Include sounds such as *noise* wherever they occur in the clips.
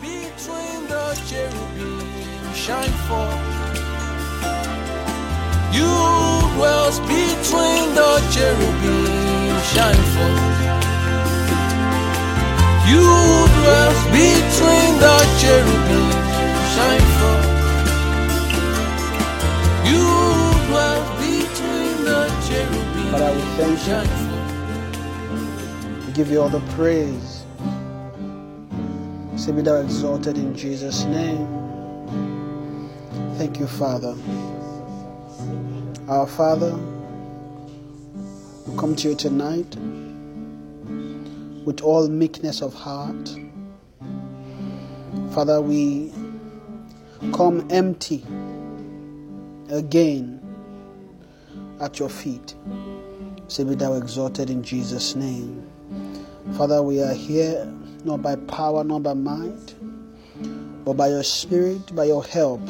between the cherubim shine forth. You dwells between the cherubim shine forth. You dwells between the cherubim shine forth. You dwells between the cherubim Father, we thank shine you. give you all the praise. Say be thou exalted in Jesus' name. Thank you, Father. Our Father, we come to you tonight with all meekness of heart. Father, we come empty again at your feet. Say, be thou exalted in Jesus' name. Father, we are here not by power, not by might, but by your spirit, by your help.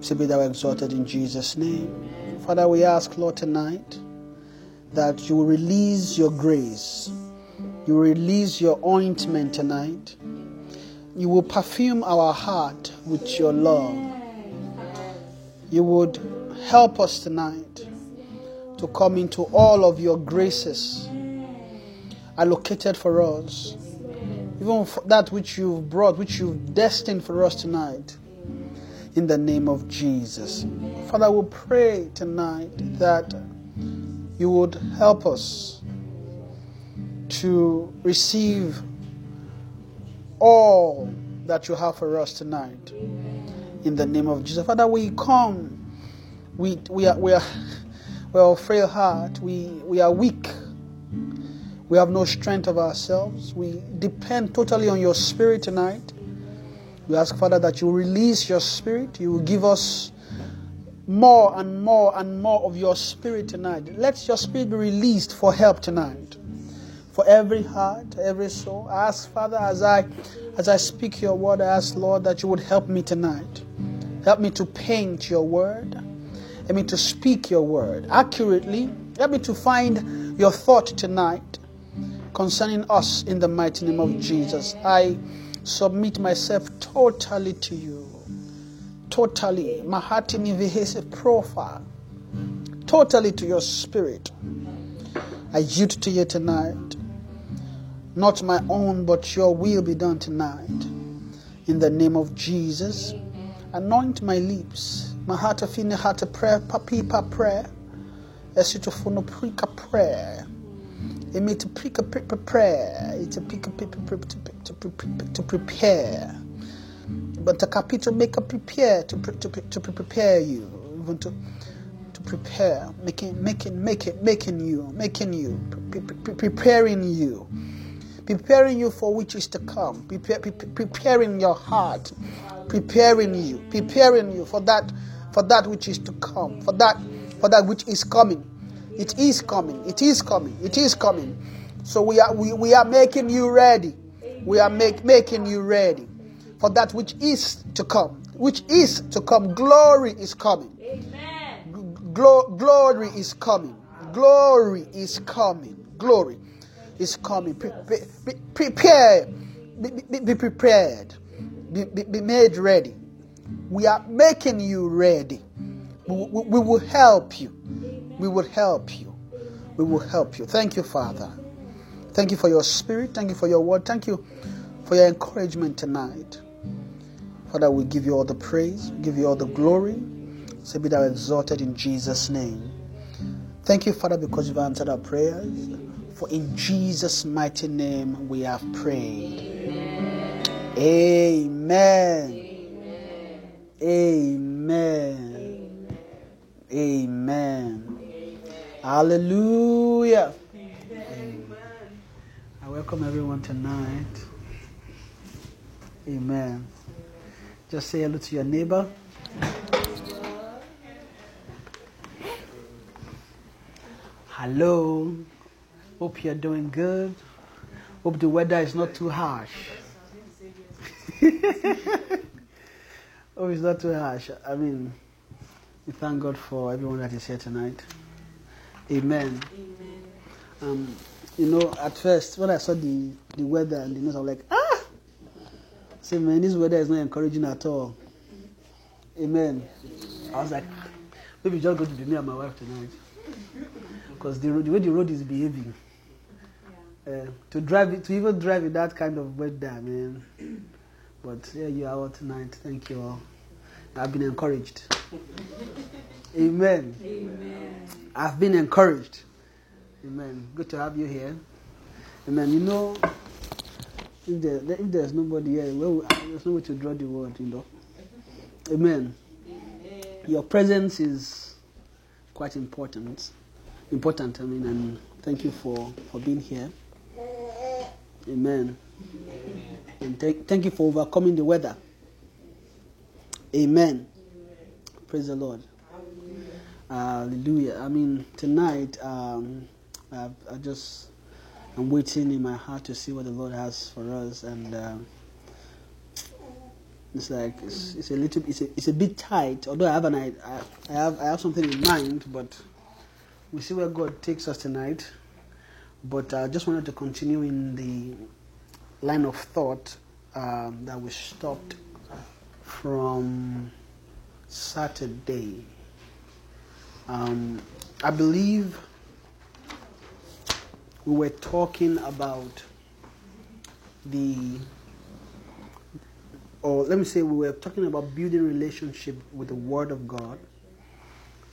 Say, be thou exalted in Jesus' name. Father, we ask, Lord, tonight that you will release your grace. You release your ointment tonight. You will perfume our heart with your love. You would help us tonight to come into all of your graces allocated for us, even that which you've brought, which you've destined for us tonight, in the name of Jesus. Father, we pray tonight that you would help us to receive all that you have for us tonight, in the name of Jesus. Father, we come. We, we are we are *laughs* we are frail heart. We we are weak. We have no strength of ourselves. We depend totally on your spirit tonight. We ask, Father, that you release your spirit. You will give us more and more and more of your spirit tonight. Let your spirit be released for help tonight. For every heart, every soul. I ask, Father, as I as I speak your word, I ask, Lord, that you would help me tonight. Help me to paint your word. Help me to speak your word accurately. Help me to find your thought tonight concerning us in the mighty name of Jesus. I submit myself totally to you. Totally. Mahati mivihese profile. Totally to your spirit. I yield to you tonight. Not my own, but your will be done tonight. In the name of Jesus. Anoint my lips. Mahata fine hata prayer, papipa prayer. Esitofono prika prayer. Emi to pick a prayer. It's a pick a to prepare. But the capital make a prepare to to to prepare you, even to to prepare, making making making making you, making you, preparing you, preparing you for which is to come, prepare, preparing your heart, preparing you, preparing you for that for that which is to come, for that for that which is coming. It is coming. It is coming. It is coming. So we are we, we are making you ready. We are make, making you ready for that which is to come. Which is to come. Glory is coming. Glo- glory is coming. Glory is coming. Glory is coming. Pre- be, be, prepare. Be, be, prepared. Be, be, be made ready. We are making you ready. We, we, we will help you. We will help you. We will help you. Thank you, Father. Thank you for your spirit. Thank you for your word. Thank you for your encouragement tonight. Father, we give you all the praise, we give you all the glory. Say, be thou exalted in Jesus' name. Thank you, Father, because you've answered our prayers. For in Jesus' mighty name we have prayed. Amen. Amen. Amen. Hallelujah. Amen. I welcome everyone tonight. Amen. Just say hello to your neighbor. Hello. Hope you're doing good. Hope the weather is not too harsh. *laughs* oh, it's not too harsh. I mean, we thank God for everyone that is here tonight. Amen. Um, you know, at first when I saw the, the weather and the news, I was like, ah, Say, man, this weather is not encouraging at all. Amen. I was like, maybe just go to the me and my wife tonight. Because the, the way the road is behaving. Uh, to drive it, to even drive in that kind of weather, man. But here you are all tonight. Thank you all. I've been encouraged. *laughs* Amen. Amen. I've been encouraged. Amen. Good to have you here. Amen. You know, if, there, if there's nobody here, well, there's no way to draw the word, you know. Amen. Your presence is quite important. Important, I mean, and thank you for, for being here. Amen. And thank, thank you for overcoming the weather. Amen. Praise the Lord. Hallelujah. I mean, tonight, um, I, I just, I'm waiting in my heart to see what the Lord has for us. And um, it's like, it's, it's a little, it's a, it's a bit tight. Although I have an, I, I have, I have something in mind, but we see where God takes us tonight. But I just wanted to continue in the line of thought um, that we stopped from Saturday. Um, I believe we were talking about the, or let me say, we were talking about building relationship with the Word of God,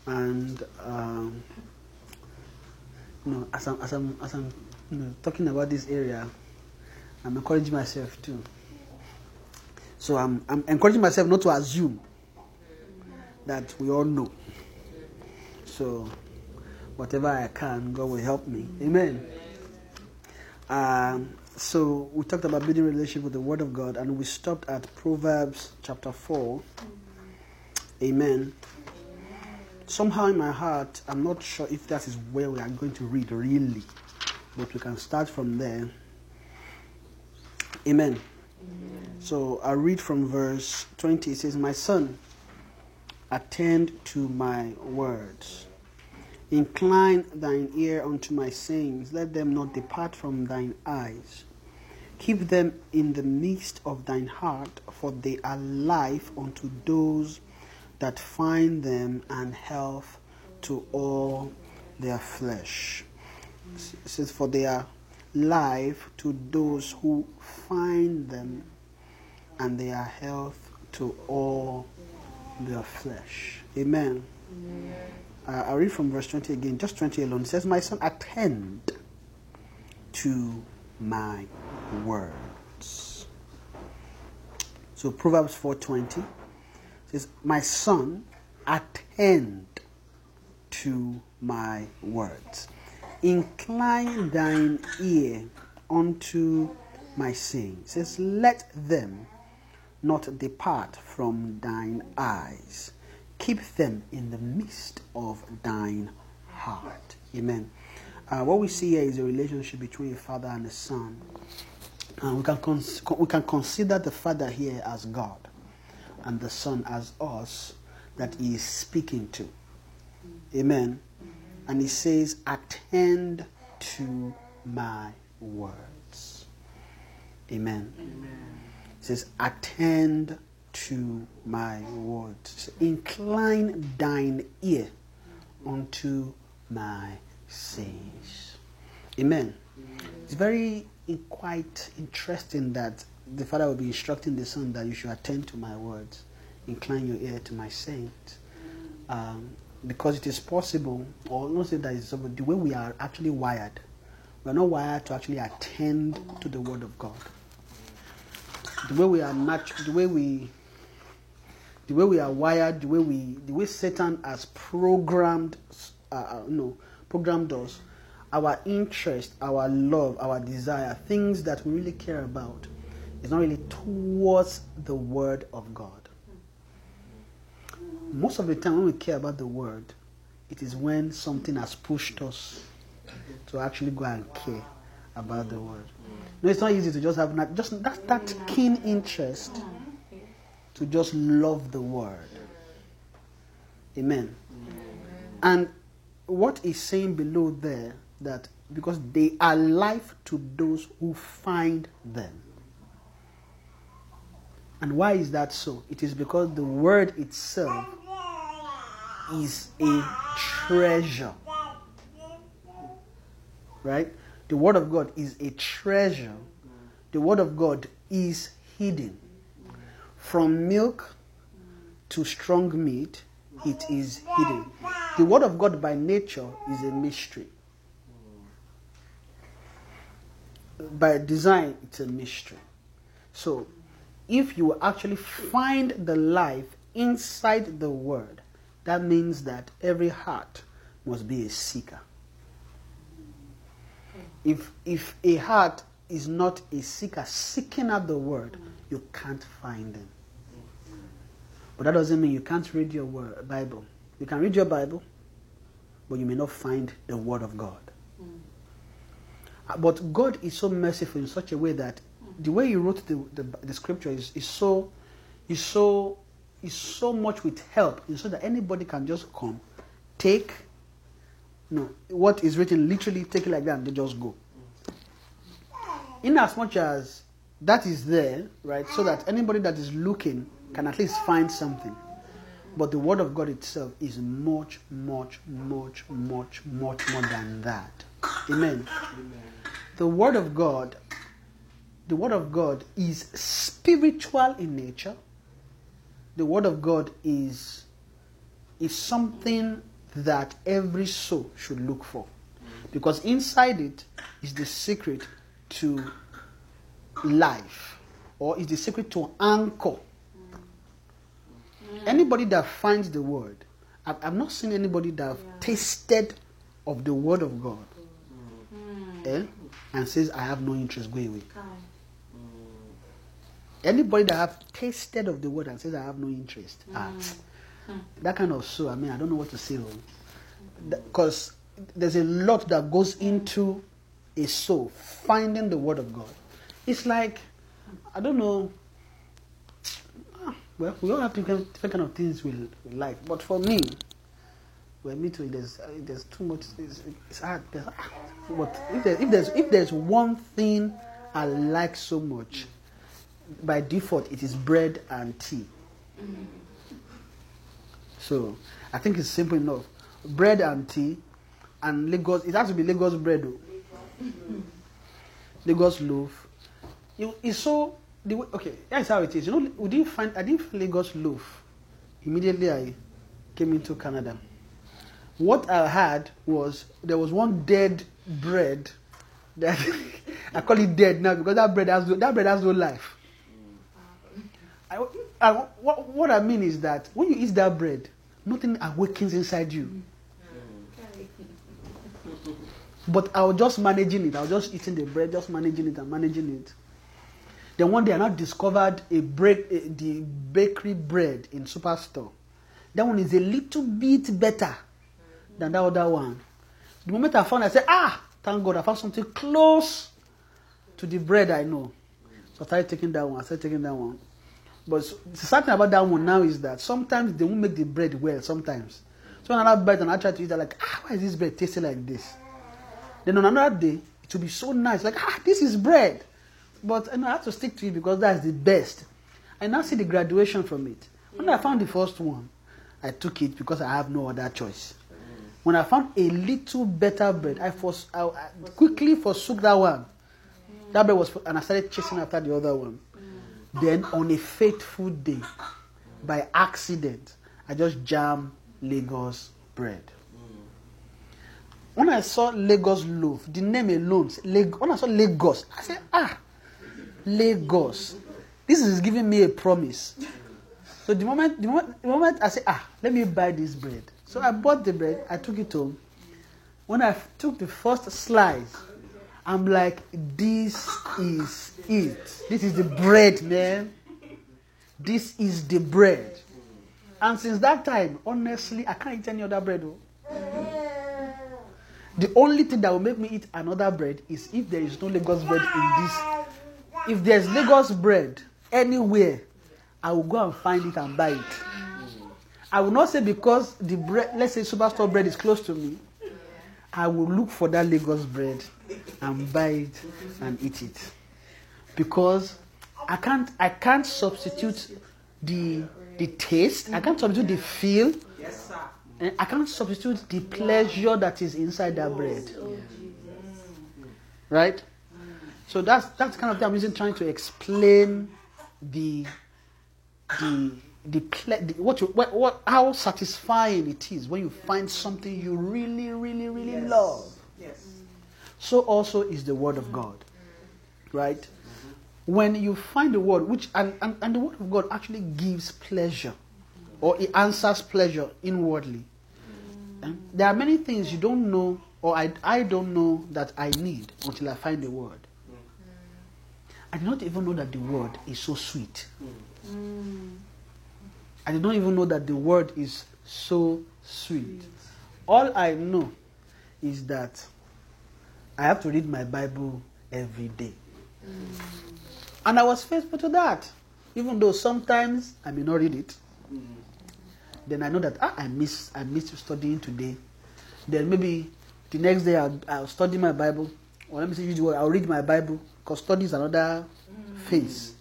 and um, you know, as I'm as I'm as I'm you know, talking about this area, I'm encouraging myself too. So I'm I'm encouraging myself not to assume that we all know. So whatever I can, God will help me. Amen. Um, so we talked about building relationship with the Word of God, and we stopped at Proverbs chapter four. Amen. Somehow in my heart, I'm not sure if that is where we are going to read really, but we can start from there. Amen. So I read from verse 20. It says, My son, attend to my words. Incline thine ear unto my sayings. Let them not depart from thine eyes. Keep them in the midst of thine heart, for they are life unto those that find them and health to all their flesh. It says, For they are life to those who find them, and they are health to all their flesh. Amen. Uh, I read from verse 20 again, just 20 alone. It says, My son, attend to my words. So Proverbs 4:20 says, My son, attend to my words. Incline thine ear unto my saying. It says, Let them not depart from thine eyes. Keep them in the midst of thine heart. Amen. Uh, what we see here is a relationship between a father and a son. And we can, cons- we can consider the father here as God and the son as us that he is speaking to. Amen. And he says, Attend to my words. Amen. It says, Attend to my words. Incline thine ear unto my sayings. Amen. It's very quite interesting that the father will be instructing the son that you should attend to my words, incline your ear to my sayings. Um, because it is possible, or not say that it's the way we are actually wired, we're not wired to actually attend to the word of God. The way we are natu- the way we the way we are wired, the way we, the way Satan has programmed, uh, uh, no, programmed us, our interest, our love, our desire, things that we really care about, is not really towards the Word of God. Most of the time, when we care about the Word, it is when something has pushed us to actually go and care about the Word. No, it's not easy to just have not, just that, that keen interest mm. to just love the word. Amen. Mm. And what is saying below there that because they are life to those who find them. And why is that so? It is because the word itself is a treasure. Right? The word of God is a treasure. The word of God is hidden. From milk to strong meat, it is hidden. The word of God by nature is a mystery. By design, it's a mystery. So, if you actually find the life inside the word, that means that every heart must be a seeker. If, if a heart is not a seeker, seeking out the word, you can't find them. But that doesn't mean you can't read your word, Bible. You can read your Bible, but you may not find the word of God. Uh, But God is so merciful in such a way that the way He wrote the, the, the scripture is, is so is so is so much with help, so that anybody can just come, take, no, what is written literally take it like that and they just go. In as much as that is there, right, so that anybody that is looking can at least find something. But the word of God itself is much, much, much, much, much more than that. Amen. The word of God, the word of God is spiritual in nature. The word of God is is something that every soul should look for. Because inside it is the secret to life, or is the secret to anchor. Anybody that finds the word, I've, I've not seen anybody that have tasted of the word of God eh, and says, I have no interest, go away. Anybody that have tasted of the word and says, I have no interest, ah, that kind of soul, I mean, I don't know what to say. though. Because there's a lot that goes into a soul finding the word of God. It's like, I don't know, ah, well, we all have different, kind of things we, we like. But for me, well, me too. There's uh, there's too much. It's, it's hard. There's, ah, but if there, if there's if there's one thing I like so much, by default it is bread and tea. So I think it's simple enough. Bread and tea, and Lagos. It has to be Lagos bread. Though. Mm-hmm. Lagos loaf. You, it's so the way, okay. That's how it is. You know, we didn't find. I didn't find Lagos loaf immediately. I came into Canada. What I had was there was one dead bread that *laughs* I call it dead now because that bread has no, that bread has no life. Mm. I, I, what, what I mean is that when you eat that bread, nothing awakens inside you. But I was just managing it. I was just eating the bread, just managing it and managing it. Then one day I now discovered a break, a, the bakery bread in Superstore. That one is a little bit better than that other one. The moment I found, it, I said, ah, thank God, I found something close to the bread I know. So I started taking that one. I started taking that one. But s- the sad thing about that one now is that sometimes they won't make the bread well. Sometimes. So I bite and I try to eat, I'm like, ah, why is this bread tasting like this? Then on another day, it will be so nice. Like, ah, this is bread. But know, I have to stick to it because that's the best. I now see the graduation from it. When I found the first one, I took it because I have no other choice. When I found a little better bread, I, fors- I, I quickly forsook that one. That bread was, and I started chasing after the other one. Then on a fateful day, by accident, I just jam Lagos bread. When I saw Lagos loaf, the name alone, when I saw Lagos, I said, ah, Lagos. This is giving me a promise. So the moment, the moment, the moment I said, ah, let me buy this bread. So I bought the bread, I took it home. When I took the first slice, I'm like, this is it. This is the bread, man. This is the bread. And since that time, honestly, I can't eat any other bread. oh. The only thing that will make me eat another bread is if there is no Lagos bread in this. If there's Lagos bread anywhere, I will go and find it and buy it. I will not say because the bread, let's say superstore bread is close to me, I will look for that Lagos bread and buy it and eat it. Because I can't I can't substitute the the taste. I can't substitute the feel. And I can't substitute the pleasure that is inside that bread. Right? So that's that's kind of thing I'm using trying to explain the the the, ple- the what, you, what what how satisfying it is when you find something you really really really Yes. love. Yes. So also is the word of God. Right? Mm-hmm. When you find the word which and, and, and the word of God actually gives pleasure or it answers pleasure inwardly. Mm-hmm. And there are many things you don't know or I, I don't know that I need until I find the word. Mm-hmm. I did not even know that the word is so sweet. Mm. I did not even know that the word is so sweet. All I know is that I have to read my Bible every day. And I was faithful to that. Even though sometimes I may not read it. Then I know that ah, I miss I missed studying today. Then maybe the next day I'll, I'll study my Bible. Or let me say I'll read my Bible because study is another phase.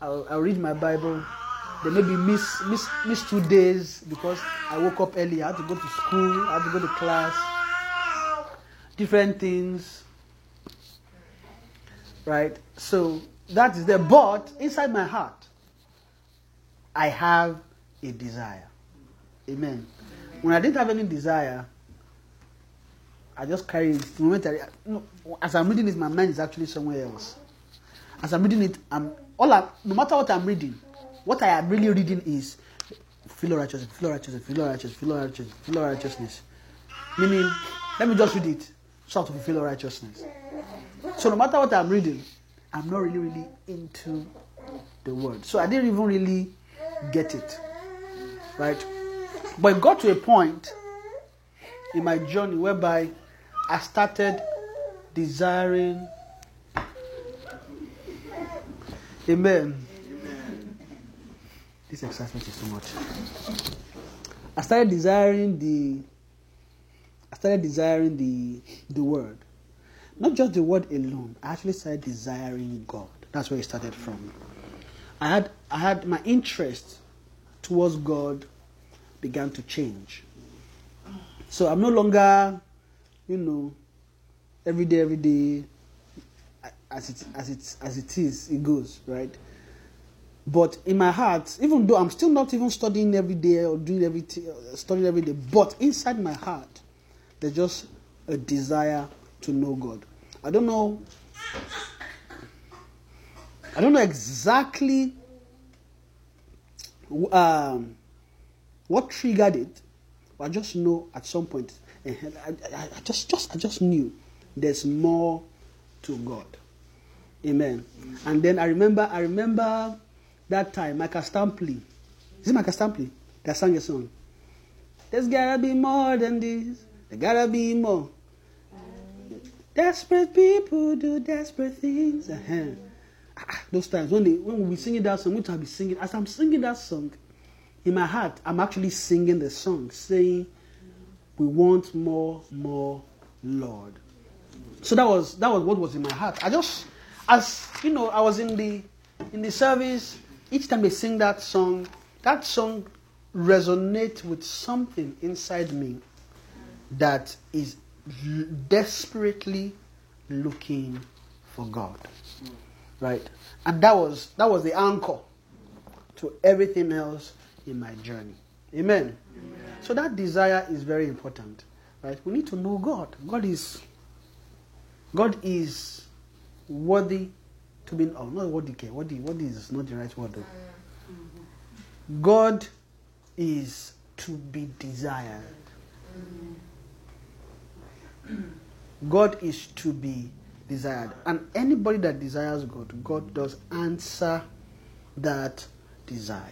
I'll, I'll read my Bible. Then maybe miss miss miss two days because I woke up early. I had to go to school. I had to go to class. Different things. Right? So that is there. But inside my heart, I have a desire. Amen. When I didn't have any desire, I just carry it. The no, as I'm reading it, my mind is actually somewhere else. As I'm reading it, I'm all I, no matter what I'm reading, what I am really reading is feel of righteousness, feel of righteousness, feel of righteousness, feel of righteousness, feel of righteousness. Meaning, let me just read it, have to fulfill righteousness. So no matter what I'm reading, I'm not really, really into the word. So I didn't even really get it. Right? But it got to a point in my journey whereby I started desiring. Amen. This excitement is too much. I started desiring the. I started desiring the the word, not just the word alone. I actually started desiring God. That's where it started from. I had I had my interest towards God began to change. So I'm no longer, you know, every day, every day, as it as it as it is, it goes right. But in my heart, even though I'm still not even studying every day or doing everything, uh, studying every day, but inside my heart, there's just a desire to know God. I don't know. I don't know exactly um, what triggered it, but I just know at some point, eh, I, I, I just, just, I just knew there's more to God. Amen. And then I remember, I remember that time, Michael Stampley. Is it Michael Stampley that sang a song? There's gotta be more than this. There gotta be more. Desperate people do desperate things. Uh-huh. Ah, Those times when they when we singing that song, which I'll be singing, as I'm singing that song, in my heart, I'm actually singing the song, saying, "We want more, more, Lord." So that was that was what was in my heart. I just, as you know, I was in the in the service. Each time they sing that song, that song resonates with something inside me that is desperately looking for God. Right? And that was that was the anchor to everything else in my journey. Amen. So that desire is very important. Right? We need to know God. God is God is worthy to be oh not worthy okay. Worthy worthy is not the right word though. Ah, mm-hmm. God is to be desired. Mm-hmm. God is to be desired. And anybody that desires God, God does answer that desire.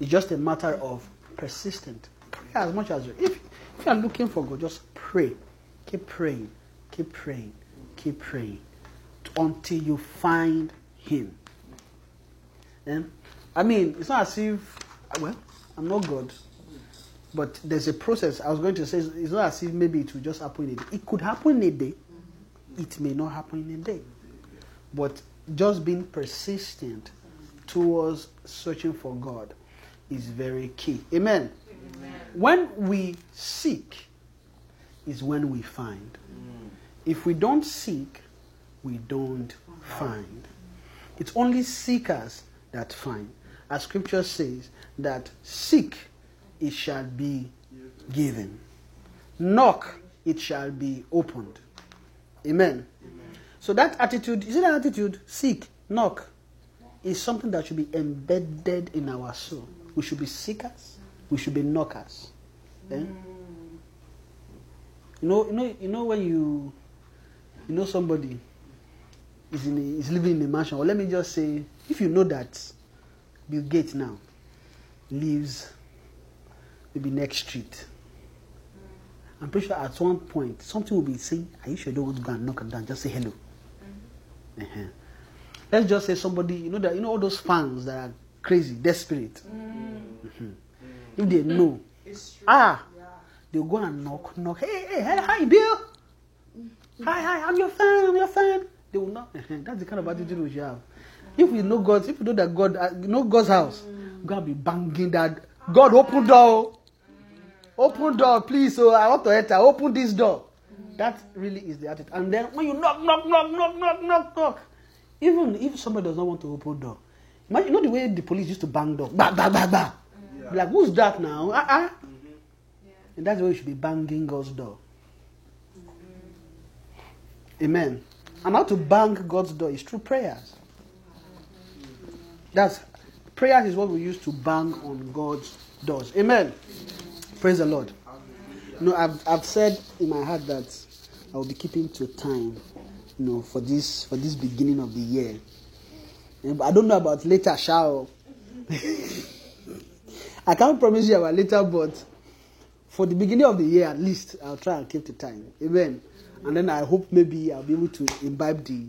It's just a matter of persistent. Pray as much as you. If, if you are looking for God, just pray. Keep praying. Keep praying. Keep praying. Until you find Him. And I mean, it's not as if, well, I'm not God. But there's a process. I was going to say, it's not as if maybe it will just happen in a day. It could happen in a day. It may not happen in a day. But just being persistent towards searching for God is very key. Amen. When we seek, is when we find. Mm. If we don't seek, we don't find. It's only seekers that find. As scripture says, that seek, it shall be given. Knock, it shall be opened. Amen. So that attitude, is it an attitude? Seek, knock, is something that should be embedded in our soul. We should be seekers, we should be knockers. Eh? You know, you know, you know when you you know somebody is in a, is living in a mansion, or let me just say, if you know that Bill Gates now lives maybe next street, I'm pretty sure at one point something will be saying, "Are you sure you don't want to go and knock him down? Just say hello." Uh-huh. Let's just say somebody, you know that you know all those fans that are crazy, desperate. Mhm. If they know, ah, they'll go and knock, knock. Hey, hey, hey, hi, Bill. Hi, hi, I'm your fan, I'm your fan. They will not. *laughs* That's the kind of attitude we should have. If we know God, if we know that God, uh, you know God's house, we're gonna be banging that. God, open door. Open door, please. So I want to enter. Open this door. That really is the attitude. And then when you knock, knock, knock, knock, knock, knock, knock, even if somebody does not want to open door, imagine you know the way the police used to bang door, bah, bah, bah, bah. Be Like who's that now? Ah, ah. And that's the way you should be banging God's door. Amen. And how to bang God's door is through prayers. That's prayers is what we use to bang on God's doors. Amen. Praise the Lord. No, I've I've said in my heart that I will be keeping to time, you know, for this for this beginning of the year. Eh, and I don't know about later, shall *laughs* I can't promise you about later, but for the beginning of the year at least, I'll try and keep the time. Amen. And then I hope maybe I'll be able to imbibe the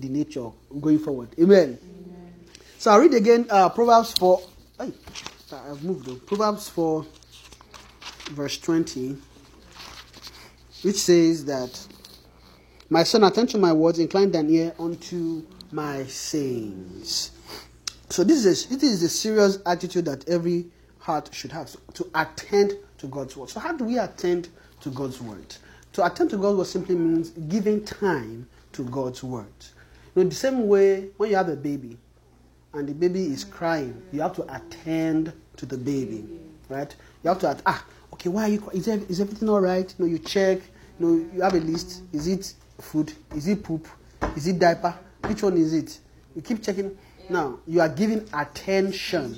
the nature going forward. Amen. So I'll read again uh, Proverbs 4. Hey, I've moved on. Proverbs 4, verse 20, which says that, My son, attend to my words, incline thine ear unto my sayings. So this is this is a serious attitude that every heart should have so, to attend to God's word. So how do we attend to God's word? To attend to God's word simply means giving time to God's word. You know, the same way when you have a baby and the baby is crying, you have to attend to the baby, right? You have to ah, okay, why are you? Is, there, is everything all right? You know, you check. You know, you have a list. Is it food? Is it poop? Is it diaper? Which one is it? You keep checking. Now you are giving attention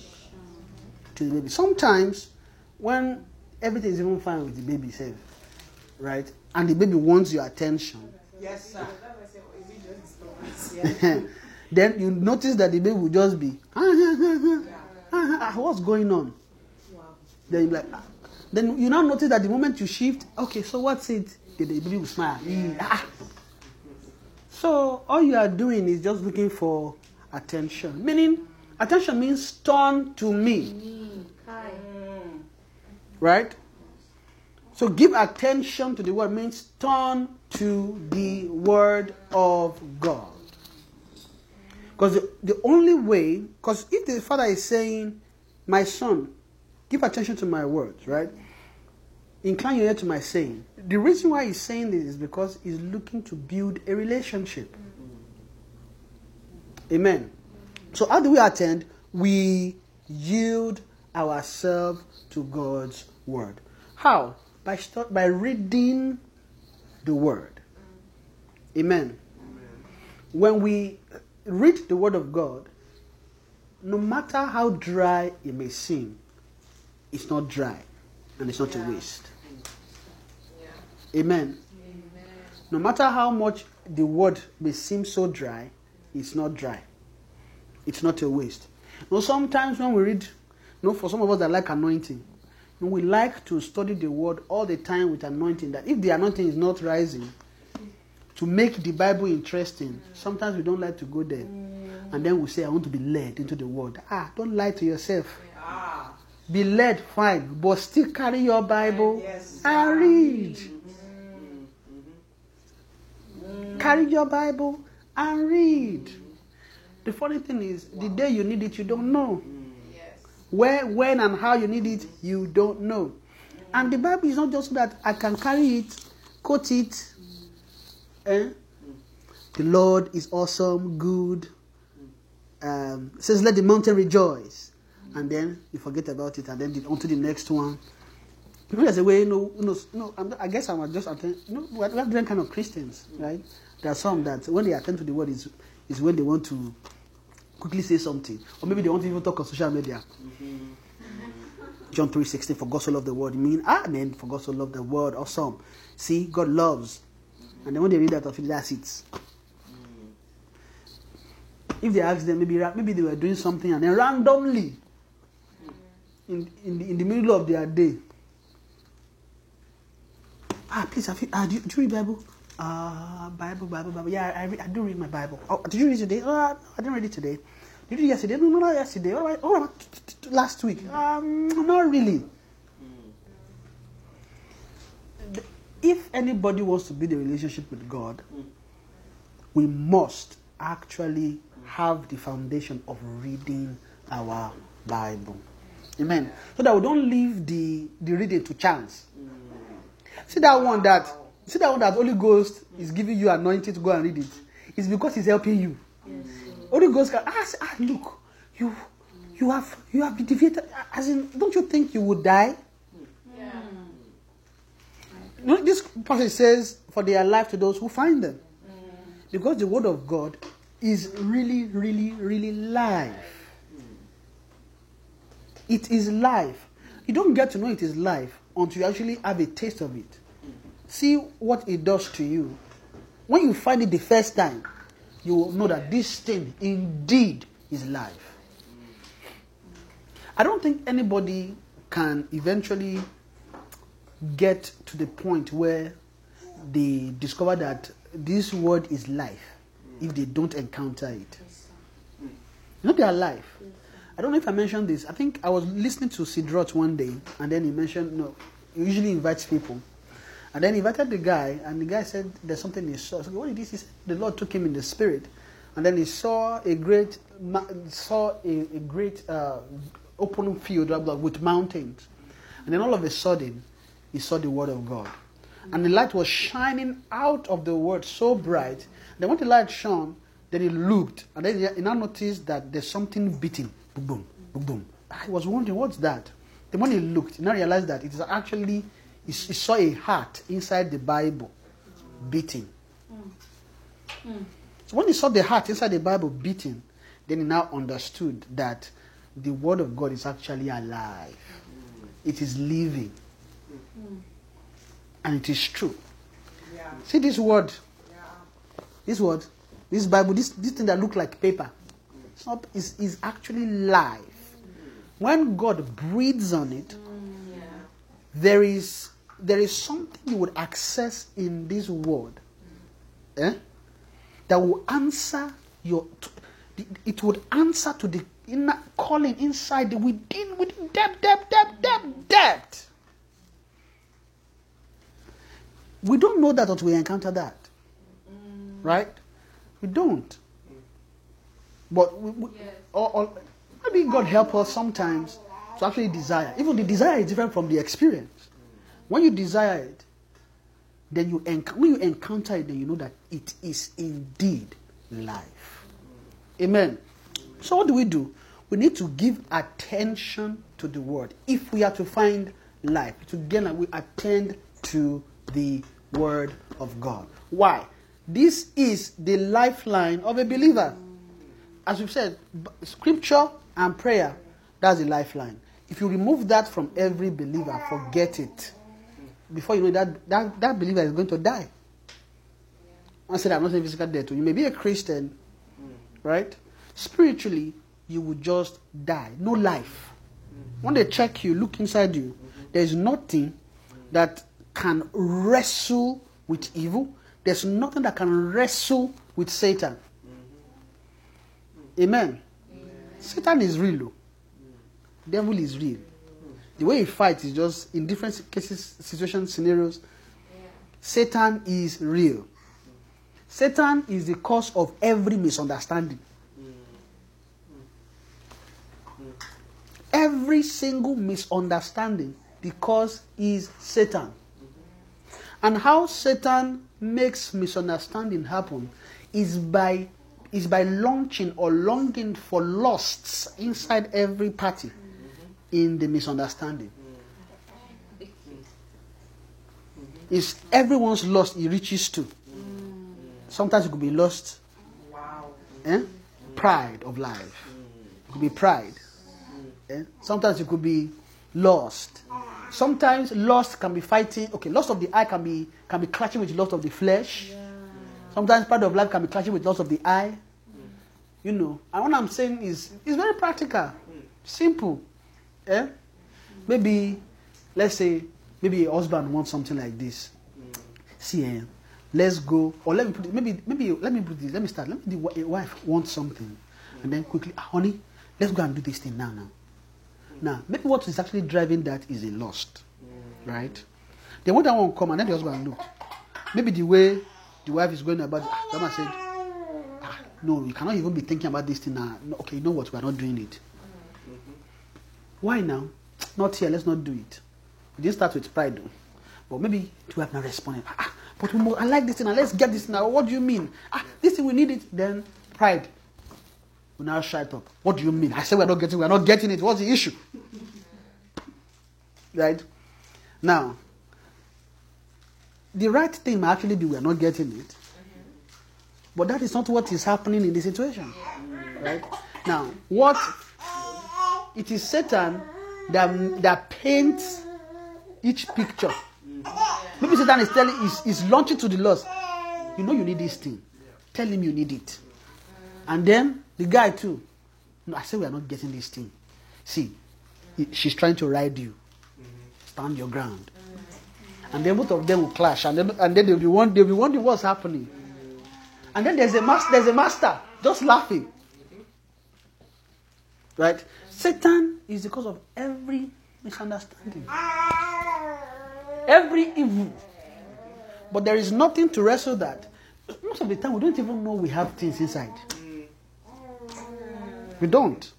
to the baby. Sometimes when everything is even fine with the baby self, right? And the baby wants your attention. Yes, sir. *laughs* then you notice that the baby will just be, "Ah, ah, ah, ah, ah, ah, what's going on? Then you like, ah. then you now notice that the moment you shift, okay, so what's it? The, the baby will smile. Ah. So all you are doing is just looking for attention. Meaning, attention means turn to me, right? So give attention to the word means turn to the word of God. Because the, the only way, because if the father is saying, My son, give attention to my words, right? Incline your ear to my saying. The reason why he's saying this is because he's looking to build a relationship. Amen. So, how do we attend? We yield ourselves to God's word. How? By, by reading the word. Amen. When we read the word of God, no matter how dry it may seem, it's not dry and it's not a waste. Amen. No matter how much the word may seem so dry, it's not dry. It's not a waste. You know, sometimes when we read, you know, for some of us that like anointing, we like to study the word all the time with anointing. That if the anointing is not rising, to make the Bible interesting, sometimes we don't like to go there. And then we say, I want to be led into the word. Ah, don't lie to yourself. Be led, fine, but still carry your Bible and read. Carry your Bible and read. The funny thing is, the day you need it, you don't know. Where, when, and how you need it, you don't know. And the Bible is not just that I can carry it, quote it. Eh? The Lord is awesome, good. Um, says, Let the mountain rejoice. And then you forget about it, and then the, on to the next one. You know, you know, you know I'm, I guess I'm just, attend, No, we are we are different kind of Christians, right? There are some that when they attend to the word is, is when they want to quickly say something. Or maybe they want to even talk on social media. John 3.16, for God so loved the world. Mean, ah, man, for God so loved the world. Awesome. See, God loves. And then when they read that, I feel that's it. If they ask them, maybe, maybe they were doing something and then randomly, in, in, the, in the middle of their day, ah, please, have you, ah, do, you, do you read Bible? Uh, Bible, Bible, Bible. Yeah, I, read, I do read my Bible. Oh, did you read today? Oh, I didn't read it today. You yesterday? No, no, not yesterday. What about, what about last week? Um, not really. If anybody wants to build a relationship with God, we must actually have the foundation of reading our Bible. Amen. So that we don't leave the, the reading to chance. See that one that see that one that Holy Ghost is giving you anointing to go and read it. It's because he's helping you. Holy Ghost can ask, ah, look, you you have you have been defeated. As in, don't you think you would die? Know, this passage says, for they are life to those who find them. Because the word of God is really, really, really life. It is life. You don't get to know it is life until you actually have a taste of it. See what it does to you. When you find it the first time, you will know that this thing indeed is life. I don't think anybody can eventually get to the point where they discover that this word is life if they don't encounter it. You know, they are life. I don't know if I mentioned this. I think I was listening to Sid Roth one day, and then he mentioned, no, he usually invites people. And then he invited the guy, and the guy said, There's something he saw. So what did he said, The Lord took him in the spirit. And then he saw a great, saw a, a great uh, open field with mountains. And then all of a sudden, he saw the word of God. And the light was shining out of the word so bright. Then when the light shone, then he looked. And then he now noticed that there's something beating. Boom, boom, boom, boom. I was wondering, what's that? Then when he looked, he now realized that it is actually, he, he saw a heart inside the Bible beating. So when he saw the heart inside the Bible beating, then he now understood that the word of God is actually alive. It is living. And it is true. See this word. This word. This Bible, this, this thing that look like paper. It's not is is actually life. When God breathes on it, mm, there is there is something you would access in this word eh, that will answer your it would answer to the inner calling inside the within within depth depth depth depth depth. We don't know that until we encounter that right? We don't. But we, we, or, or maybe god help us sometimes to actually desire. Even the desire is different from the experience when you desire it then you enc- when you encounter it then you know that it is indeed life. Amen. So what do we do? We need to give attention to the word. If we are to find life to again we attend to the word of god. Why? This is the lifeline of a believer. As we've said scripture and prayer that's the lifeline. If you remove that from every believer forget it before you know that that, that believer is going to die I said I'm not saying physical death. You may be a Christian, mm. right? Spiritually, you will just die. No life. Mm. When they check you, look inside you, mm-hmm. there's nothing mm. that can wrestle with evil. There's nothing that can wrestle with Satan. Mm-hmm. Amen. Satan is real. Devil is real. The way he fights is just in different cases, situations, scenarios. Satan is real. Satan is the cause of every misunderstanding. Every single misunderstanding, the cause is Satan. And how Satan makes misunderstanding happen is by is by launching or longing for lusts inside every party in the misunderstanding. It's everyone's lust he reaches to. Sometimes it could be lust, eh? pride of life. It could be pride. eh? Sometimes it could be lost. Sometimes lust can be fighting. Okay, lust of the eye can be can be clashing with lust of the flesh. Sometimes pride of life can be clashing with lust of the eye. You know, and what I'm saying is it's very practical, simple. Eh? Maybe, let's say, maybe a husband wants something like this. See, eh, let's go, or let me put it, maybe, maybe, let me put this, let me start. Let me, wi- a wife wants something, and then quickly, ah, honey, let's go and do this thing now, now. Now, maybe what is actually driving that is a lust, right? Then when that one come, and then the husband look, maybe the way the wife is going about, the man said, ah, no, you cannot even be thinking about this thing now. No, okay, you know what? We are not doing it. Why now? Not here. Let's not do it. We didn't start with pride, though. But maybe two have not responded. Ah, ah, but we mo- I like this thing. Now let's get this now. What do you mean? Ah, this thing we need it. Then pride. We now shut up. What do you mean? I said we're not getting. We're not getting it. What's the issue? *laughs* right now, the right thing might actually be we're not getting it. But that is not what is happening in the situation. Right? Now, what it is Satan that, that paints each picture. Maybe Satan is telling is, is launching to the lost. You know you need this thing. Tell him you need it. And then the guy too. No, I said we are not getting this thing. See, she's trying to ride you. Stand your ground. And then both of them will clash, and then and then they'll be one they'll be wondering what's happening. And then there's a master, there's a master just laughing. Right? Satan is the cause of every misunderstanding. Every evil. But there is nothing to wrestle that. Most of the time we don't even know we have things inside. We don't.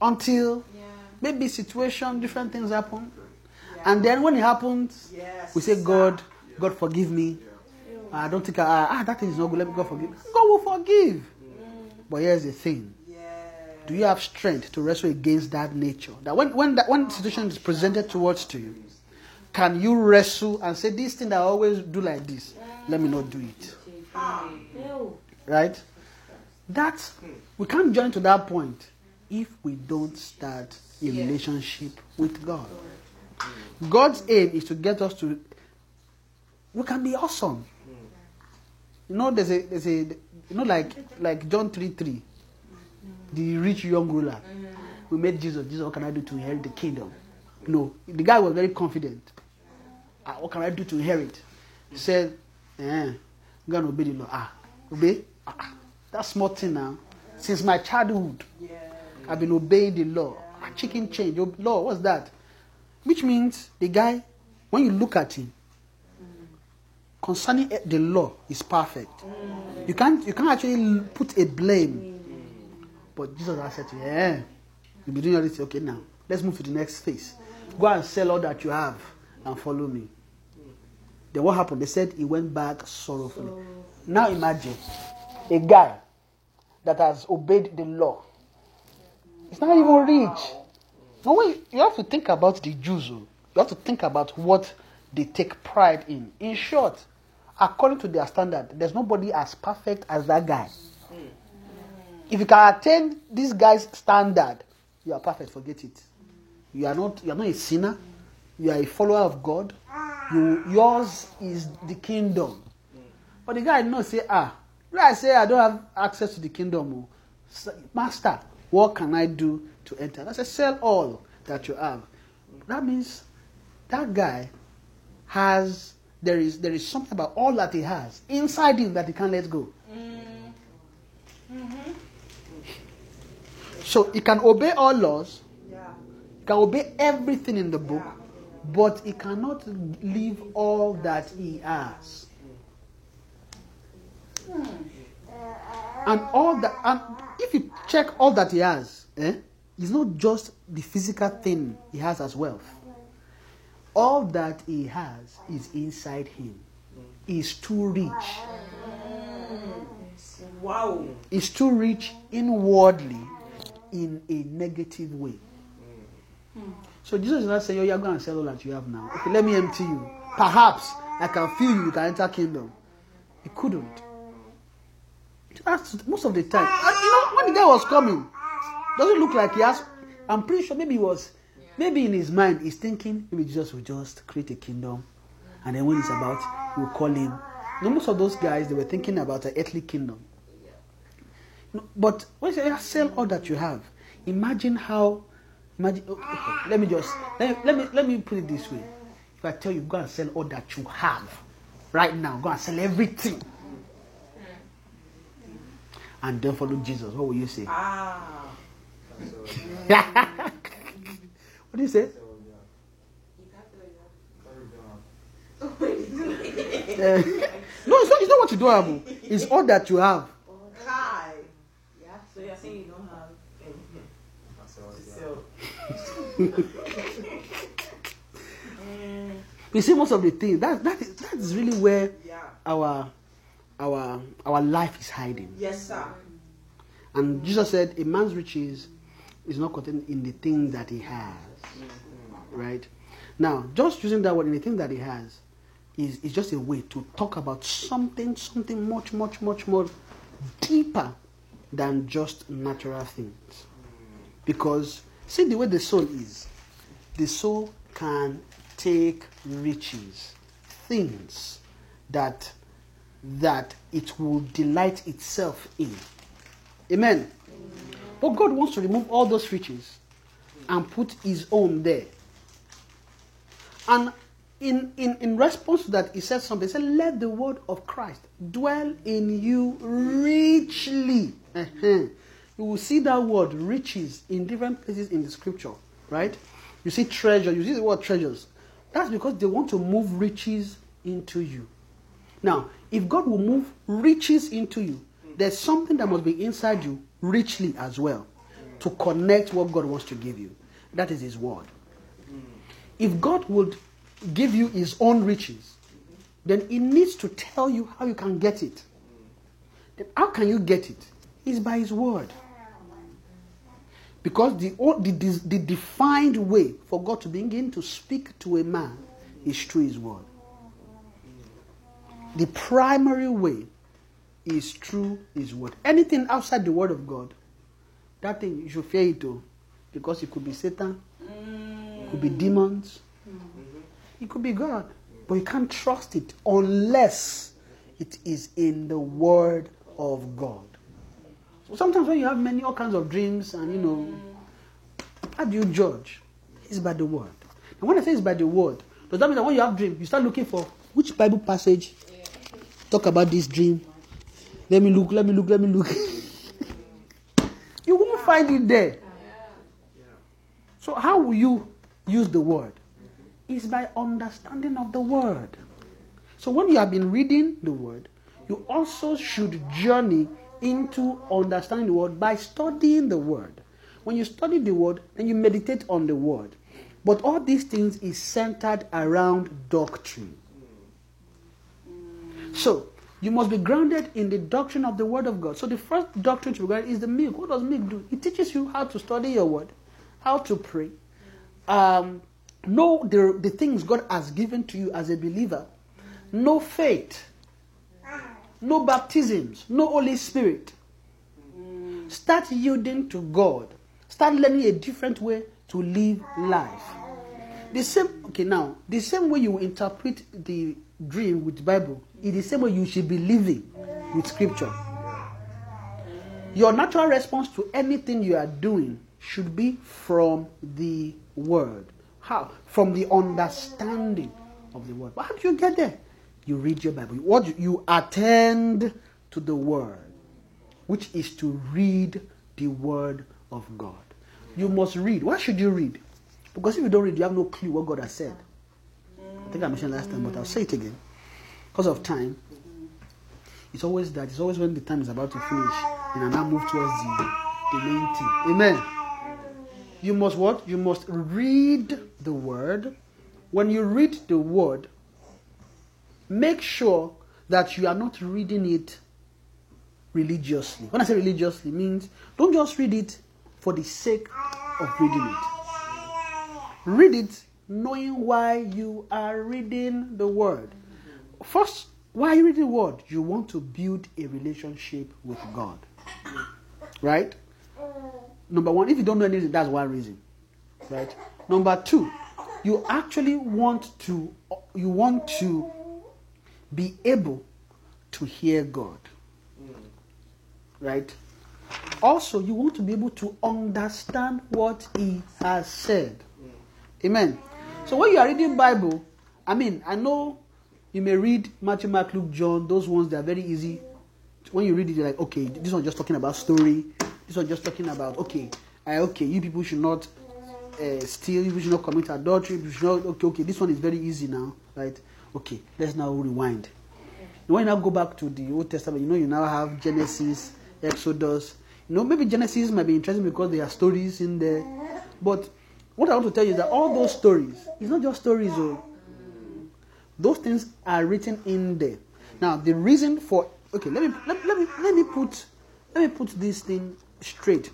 Until maybe situation, different things happen. And then when it happens, we say, God, God forgive me. I don't think I, ah, that thing is not good. Let me God forgive. God will forgive. But here's the thing. Do you have strength to wrestle against that nature? That when when that when situation is presented towards to you, can you wrestle and say this thing that I always do like this? Let me not do it. Right? That we can't join to that point if we don't start a relationship with God. God's aim is to get us to we can be awesome. You know, there's a there's a you know like like John 3 3, the rich young ruler. We met Jesus. Jesus, what can I do to inherit the kingdom? No, the guy was very confident. Ah, what can I do to inherit? He said, eh, I'm gonna obey the law. Ah, obey? Ah, ah, that's small thing now. Since my childhood, I've been obeying the law. Ah, chicken change. Law, what's that? Which means the guy, when you look at him, concerning eh, the law is perfect. You can't you can't actually put a blame. But Jesus to you, eh, you'll be doing all this. Okay, now let's move to the next phase. Go and sell all that you have and follow me. Then what happened? They said he went back sorrowfully. Now imagine a guy that has obeyed the law. It's not even rich. No, wait, you have to think about the Jews. oh. You have to think about what they take pride in. In short, according to their standard, there's nobody as perfect as that guy. If you can attain this guy's standard, you are perfect. Forget it. You are not. You are not a sinner. You are a follower of God. You, yours is the kingdom. But the guy not say, ah, I say I don't have access to the kingdom. oh, Master, what can I do to enter? I said, sell all that you have. That means that guy has, there is, there is something about all that he has inside him that he can't let go. So he can obey all laws, he can obey everything in the book, but he cannot leave all that he has. And all that, and if you check all that he has, eh, it's not just the physical thing he has as wealth. All that he has is inside him. He's too rich. Wow. He's too rich inwardly in a negative way. Hmm. So Jesus is not saying, Oh, you're going to sell all that you have now. Okay, let me empty you. Perhaps I can feel you, you can enter kingdom. He couldn't. That's most of the time. And you know, when the guy was coming, doesn't look like he has. I'm pretty sure maybe he was, maybe in his mind, he's thinking maybe Jesus will just create a kingdom, and then when it's about, he will call him. You know, most of those guys they were thinking about an earthly kingdom. But when you say sell all that you have, imagine how. Imagine. Okay, okay, let me just let me, let me let me put it this way. If I tell you go and sell all that you have, right now, go and sell everything, and then follow Jesus, what will you say? Ah. *laughs* what do you say? *laughs* Eh, no, it's not, it's not what you do have. oh. It's all that you have. Yeah. So you're saying you don't have anything to sell. Mm, *laughs* You see, most of the things that that is that is really where yeah. our our our life is hiding. Yes, sir. And Jesus said, a man's riches is not contained in the thing that he has. Mm-hmm. Right? Now, just using that word in the thing that he has is, is just a way to talk about something, something much, much, much more deeper than just natural things. Mm. Because see the way the soul is. The soul can take riches, things that that it will delight itself in. Amen. But God wants to remove all those riches and put his own there. And in, in, in response to that, he said something. He said, Let the word of Christ dwell in you richly. Uh-huh. You will see that word riches in different places in the scripture, right? You see treasure, you see the word treasures. That's because they want to move riches into you. Now, if God will move riches into you, there's something that must be inside you richly as well to connect what God wants to give you. That is His word. If God would give you His own riches, then He needs to tell you how you can get it. Then how can you get it? It's by His word. Because the, the, the, defined way for God to begin to speak to a man is through His word. The primary way is through His word. Anything outside the word of God, that thing you should fear it too. Because it could be Satan, it could be demons, it could be God. But you can't trust it unless it is in the word of God. So sometimes when you have many all kinds of dreams and you know, how do you judge? It's by the word. And when I say it's by the word, does that mean that when you have dream, you start looking for which Bible passage talk about this dream? Let me look, let me look, let me look. *laughs* you won't find it there. So how will you use the word? It's by understanding of the word. So when you have been reading the word, you also should journey into understanding the word by studying the word. When you study the word, then you meditate on the word. But all these things is centered around doctrine. So you must be grounded in the doctrine of the word of God. So the first doctrine to grounded is the milk. What does milk do? It teaches you how to study your word, how to pray, um, know the, the things God has given to you as a believer, know faith, no baptisms, no Holy Spirit. Start yielding to God. Start learning a different way to live life. The same okay now, the same way you interpret the dream with the Bible is the same way you should be living with scripture. Your natural response to anything you are doing should be from the word. How? From the understanding of the word. But how do you get there? You read your Bible. What you- attend to the word, which is to read the word of God. You must read. Why should you read? Because if you don't read, you have no clue what God has said. I think I mentioned last time, but I'll say it again. Because of time. It's always that. It's always when the time is about to finish, and I now move towards the, the main thing. Amen. You must what? You must read the word. When you read the word, make sure that you are not reading it religiously. When I say religiously, means don't just read it for the sake of reading it. Read it knowing why you are reading the word. First, why you read the word? You want to build a relationship with God. Right? Number one, if you don't know anything, that's one reason. Right? Number two, you actually want to you want to be able to hear God. Right? Also, you want to be able to understand what He has said. Amen. So when you are reading Bible, I mean, I know you may read Matthew, Mark, Luke, John. Those ones they are very easy. When you read it, you're like, okay, this one just talking about story. This one just talking about okay, I, okay, you people should not uh, steal. You should not commit adultery. You should not. Okay, okay, this one is very easy now, right? Okay, let's now rewind. When you now go back to the Old Testament, you know you now have Genesis, Exodus. You know maybe Genesis might be interesting because there are stories in there, but what I want to tell you is that all those stories, it's not just stories, oh. Those things are written in there. Now, the reason for okay, let me let, let me let me put let me put this thing straight.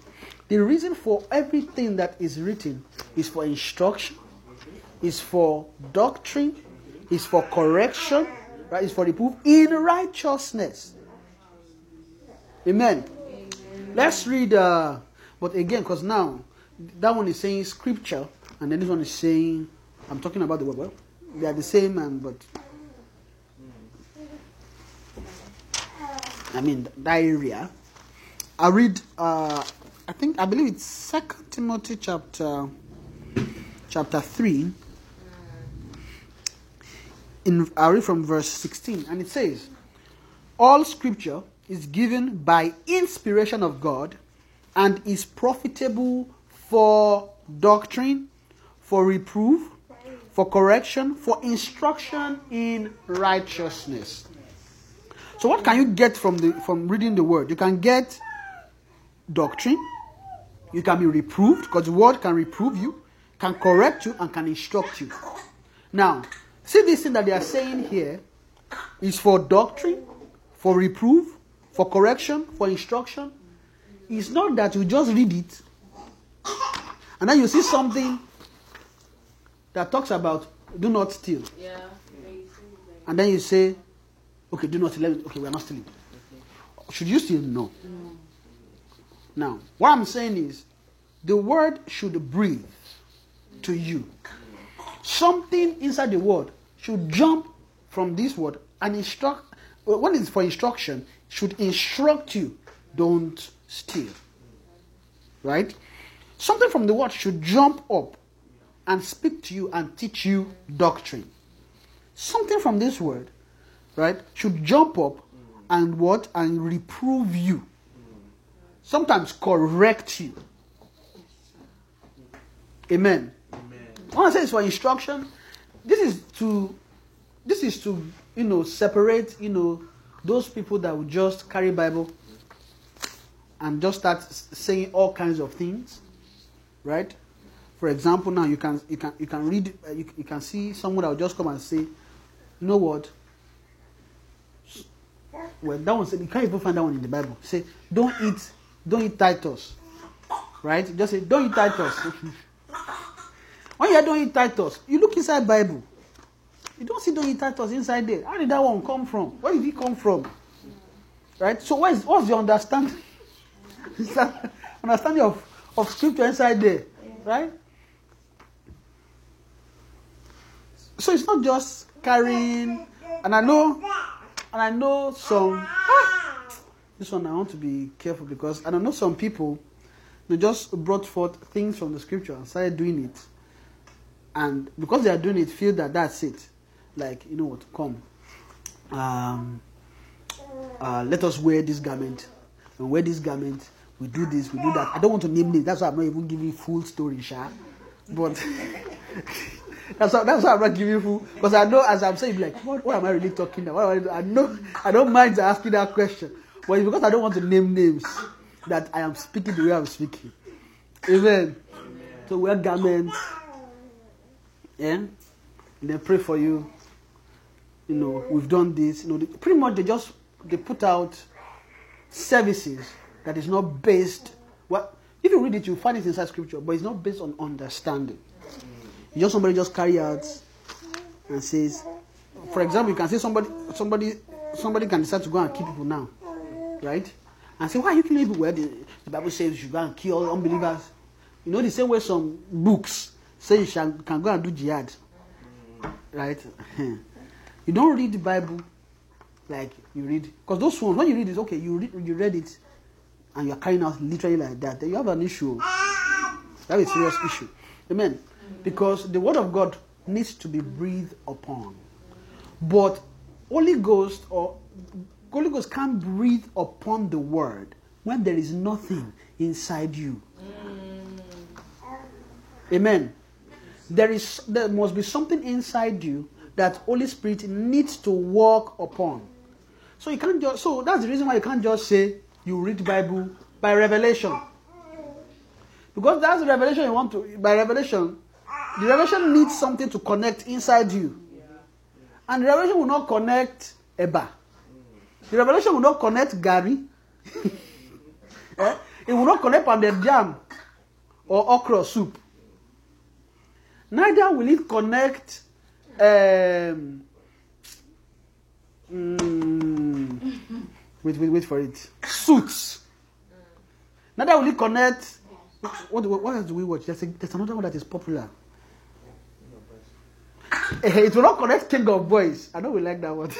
The reason for everything that is written is for instruction, is for doctrine, is for correction, right? Is for reproof in righteousness. Amen. Let's read. Uh, but again, because now that one is saying scripture, and then this one is saying, I'm talking about the word. Well, they are the same, and but I mean diarrhea. I read. Uh, I think I believe it's Second Timothy chapter chapter three. In I read from verse sixteen, and it says, "All Scripture is given by inspiration of God, and is profitable for doctrine, for reproof, for correction, for instruction in righteousness." So what can you get from the from reading the word? You can get doctrine. You can be reproved because the word can reprove you, can correct you, and can instruct you. Now, see this thing that they are saying here is for doctrine, for reproof, for correction, for instruction. It's not that you just read it and then you see something that talks about do not steal. Yeah. And then you say, okay, do not steal. Okay, we are not stealing. Should you steal? No. Now, what I'm saying is, the word should breathe to you. Something inside the word should jump from this word and instruct. When it's for instruction, should instruct you, don't steal. Right? Something from the word should jump up and speak to you and teach you doctrine. Something from this word, right, should jump up and what? And reprove you. Sometimes correct you. Amen. When I say it's for instruction, this is to this is to you know separate you know those people that will just carry Bible and just start saying all kinds of things, right? For example, now you can you can you can read uh, you, you can see someone that will just come and say, you know what? Well, that one said you can't even find that one in the Bible. Say, don't eat, don't eat tithes, right? Just say, don't eat tithes. *laughs* when you don't eat tithes, you look inside Bible. You don't see eat Titus inside there. How did that one come from? Where did he come from? Right? So what is what's your understanding? *laughs* Understanding of, of scripture inside there. Right? So it's not just carrying and I know and I know some ah, this one I want to be careful because and I know some people they just brought forth things from the scripture and started doing it. And because they are doing it, feel that that's it. Like, you know what, come. Um, uh, let us wear this garment. And wear this garment. We do this, we do that. I don't want to name names. That's why I'm not even giving full story, Sha. But *laughs* that's why, that's why I'm not giving full. because I know as I'm saying, like, what, what am I really talking about? I, I know I don't mind asking that question, but it's because I don't want to name names that I am speaking the way I'm speaking. Amen. So wear garments, and they pray for you. You know, we've done this. You know, they, pretty much they just they put out services that is not based. Well, if you read it, you find it inside scripture, but it's not based on understanding. You just somebody just carry out and says, for example, you can say somebody somebody somebody can decide to go and kill people now, right? And say, why are you killing people? Where the, the Bible says you go and kill unbelievers. You know the same way some books say you shall, can go and do jihad, right? *laughs* you don't read the Bible like you read because those ones when you read it, okay, you read you read it and you're carrying out literally like that, then you have an issue. That is a serious issue. Amen. Because the word of God needs to be breathed upon. But Holy Ghost or Holy Ghost can't breathe upon the word when there is nothing inside you. Amen. There is there must be something inside you that Holy Spirit needs to work upon. So you can't just so that's the reason why you can't just say you read Bible by revelation. Because that's the revelation you want to by revelation. The revelation needs something to connect inside you. And the revelation will not connect Eba. The revelation will not connect garri. *laughs* eh? It will not connect pounded yam or okra soup. Neither will it connect um, mm, wait, wait, wait for it. Suits. Neither will it connect. What, what, what else do we watch? There's, a, there's another one that is popular. Eh, It will not connect King of Boys. I know we like that one.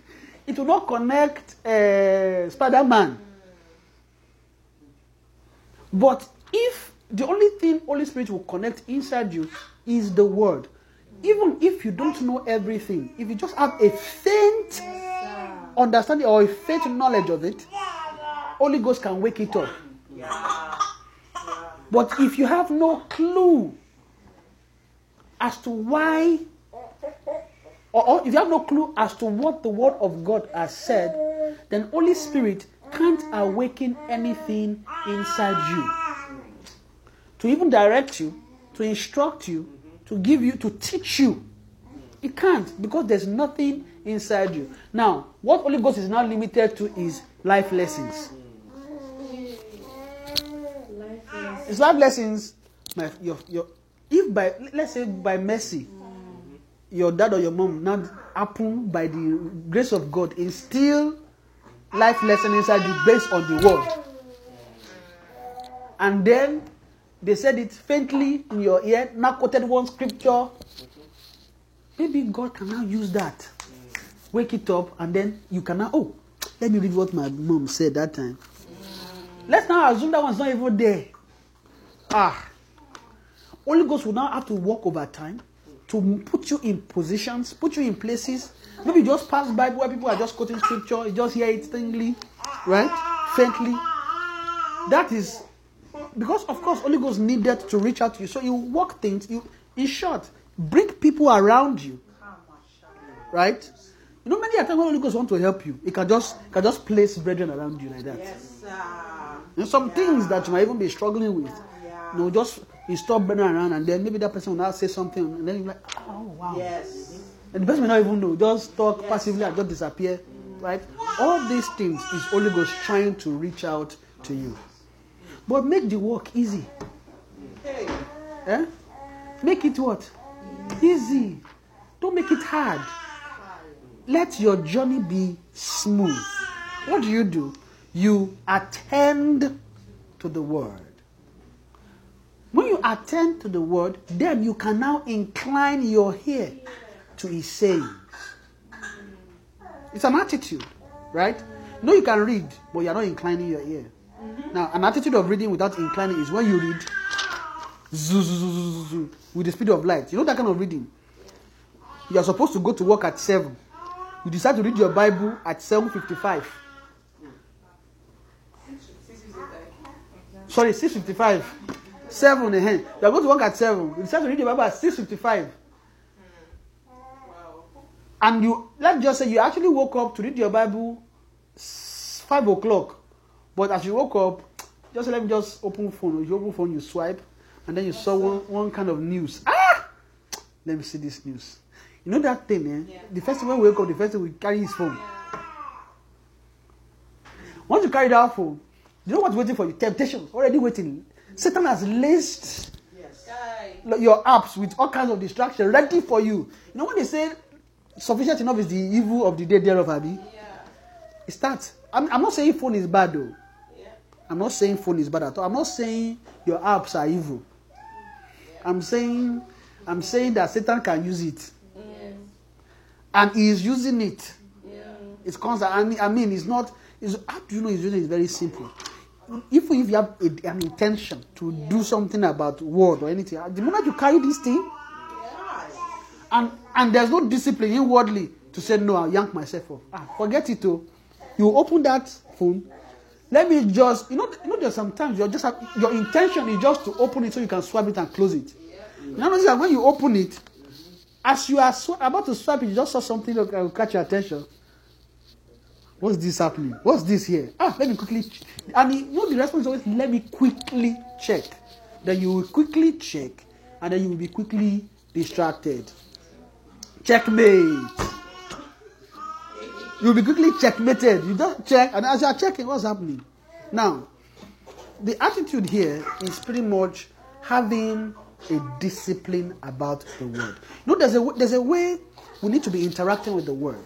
*laughs* it will not connect uh, Spider Man. But if the only thing Holy Spirit will connect inside you is the Word, even if you don't know everything, if you just have a faint understanding or a faint knowledge of it, Holy Ghost can wake it up. But if you have no clue as to why, or, if you have no clue as to what the Word of God has said, then Holy Spirit can't awaken anything inside you to even direct you, to instruct you, to give you, to teach you. It can't because there's nothing inside you. Now, what Holy Ghost is now limited to is life lessons. It's life lessons. My, your, your, if by let's say by mercy, your dad or your mom now happen by the grace of God instill life lesson inside you based on the word, and then they said it faintly in your ear, now quoted one scripture. Maybe God can now use that, wake it up, and then you can now oh, let me read what my mom said that time. Let's now assume that one's not even there. Ah. Holy Ghost will now have to work over time to put you in positions, put you in places. Maybe just pass by where people are just quoting scripture, you just hear it faintly, right? Faintly. That is because of course Holy Ghost needed to reach out to you. So you work things, you in short, bring people around you. Right? You know, many a time when Holy Ghost want to help you, it can just can just place brethren around you like that. Yes, sir. And some things that you might even be struggling with. Yeah. You know, just install brethren around and then maybe that person will now say something and then you're like, ah, oh wow. Yes. And the person may not even know, just talk Yes. passively and just disappear. Right? All these things is Holy Ghost trying to reach out to you. But make the work easy. Hey. Eh? Make it what? Easy. Don't make it hard. Let your journey be smooth. What do you do? You attend to the word. When you attend to the word, then you can now incline your ear to his sayings. It's an attitude, right? No, you can read, but you're not inclining your ear. Mm-hmm. Now, an attitude of reading without inclining is when you read zoo, zoo, zoo, with the speed of light. You know that kind of reading? You are supposed to go to work at 7. You decide to read your Bible at 7.55. Sorry, 6.55. 7 ahead. You are going to work at 7. You decide to read your Bible at 6.55. and you let's just say you actually woke up to read your Bible five o'clock, but as you woke up, just let me just open phone. You open phone, you swipe, and then you saw one, one kind of news. Ah, let me see this news. You know that thing, eh? Yeah. The first time when we wake up, the first thing we carry his phone. Yeah. Once you carry that phone, you know what's waiting for you? Temptation already waiting. Satan has laced Yes. Your apps with all kinds of distraction ready for you. You know when they say sufficient enough is the evil of the day thereof, Abby? Yeah. It starts. I'm, I'm not saying phone is bad though. Yeah. I'm not saying phone is bad at all. I'm not saying your apps are evil. I'm saying I'm saying that Satan can use it. Yes. And he is using it. Yeah. It's constant. I mean, I mean it's not it's, how do you know he's using it? It's very simple. If, if you have a, an intention to do something about word or anything, the moment you carry this thing, and and there's no discipline inwardly to say no i'll yank myself off ah forget it oh you open that phone let me just you know you know there's sometimes you're just your intention is just to open it so you can swipe it and close it. You know that when you open it as you are sw- about to swipe it you just saw something that will catch your attention. What's this happening? What's this here? Ah let me quickly ch-. and you know the response is always let me quickly check. Then you will quickly check and then you will be quickly distracted. Checkmate you'll be quickly checkmated. You don't check. And as you are checking what's happening? Now the attitude here is pretty much having a discipline about the word. You know there's a there's a way we need to be interacting with the word.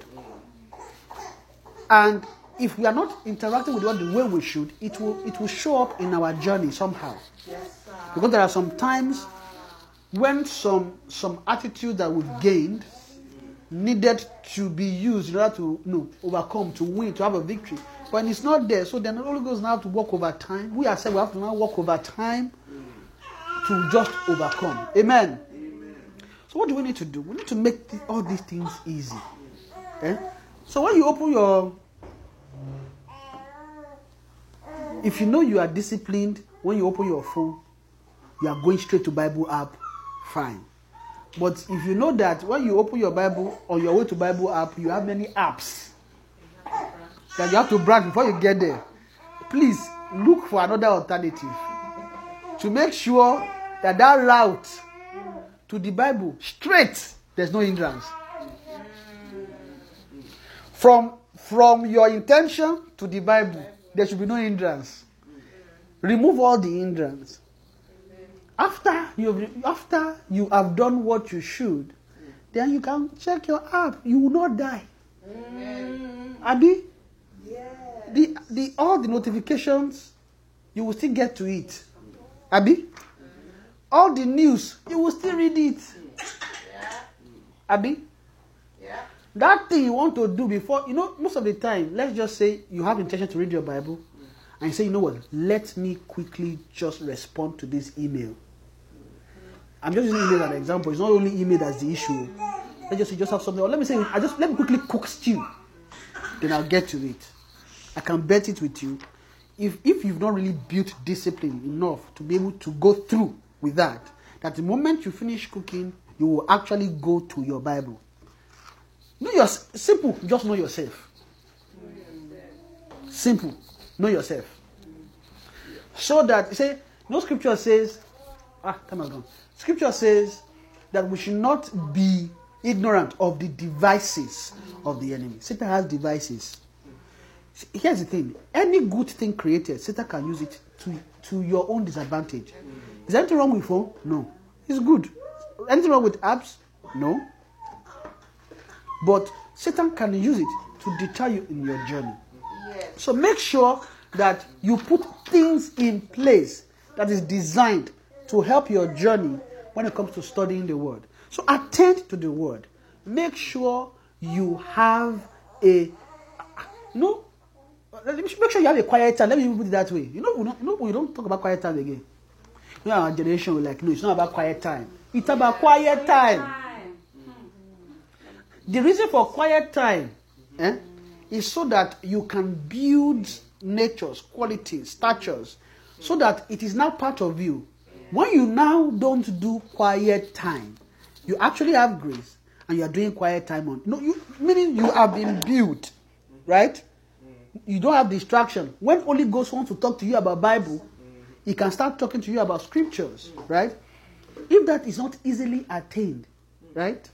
And if we are not interacting with the word the way we should it will it will show up in our journey somehow. Because there are some times when some some attitude that we've gained needed to be used in order to you know, overcome, to win, to have a victory. When it's not there, so then the Holy Ghost now have to work over time. We are saying we have to now work over time to just overcome. Amen. So what do we need to do? We need to make the- all these things easy. Eh? So when you open your if you know you are disciplined when you open your phone, you are going straight to Bible app, fine. But if you know that when you open your Bible on your way to Bible app, you have many apps that you have to browse before you get there, please look for another alternative to make sure that that route to the Bible straight, there's no hindrance. From from your intention to the Bible, there should be no hindrance. Remove all the hindrance. After you have, after you have done what you should, then you can check your app. You will not die. Abi, the the all the notifications, you will still get to it. Abi, all the news, you will still read it. Abi, Yeah. that thing you want to do before you know most of the time let's just say you have intention to read your bible and you say you know what let me quickly just respond to this email i'm just using email as an example it's not only email that's the issue let's just just have something or let me say i just let me quickly cook stew then i'll get to it i can bet it with you if if you've not really built discipline enough to be able to go through with that that the moment you finish cooking you will actually go to your bible Know your simple. Just know yourself. Simple. Know yourself. So that you say no scripture says ah time has gone. Scripture says that we should not be ignorant of the devices of the enemy. Satan has devices. Here's the thing: any good thing created, Satan can use it to to your own disadvantage. Is there anything wrong with phone? No, it's good. Anything wrong with apps? No. But Satan can use it to deter you in your journey. Yes. So make sure that you put things in place that is designed to help your journey when it comes to studying the word. So attend to the word. Make sure you have a no. Make sure you have a quiet time. Let me put it that way. You know, we don't, you know, we don't talk about quiet time again. You know, our generation will like, no, it's not about quiet time. It's about quiet time. The reason for quiet time eh, is so that you can build nature's qualities, statures, so that it is now part of you. When you now don't do quiet time, you actually have grace and you are doing quiet time on. No, you meaning you have been built, right? You don't have distraction. When Holy Ghost wants to talk to you about Bible, he can start talking to you about scriptures, right? If that is not easily attained, right?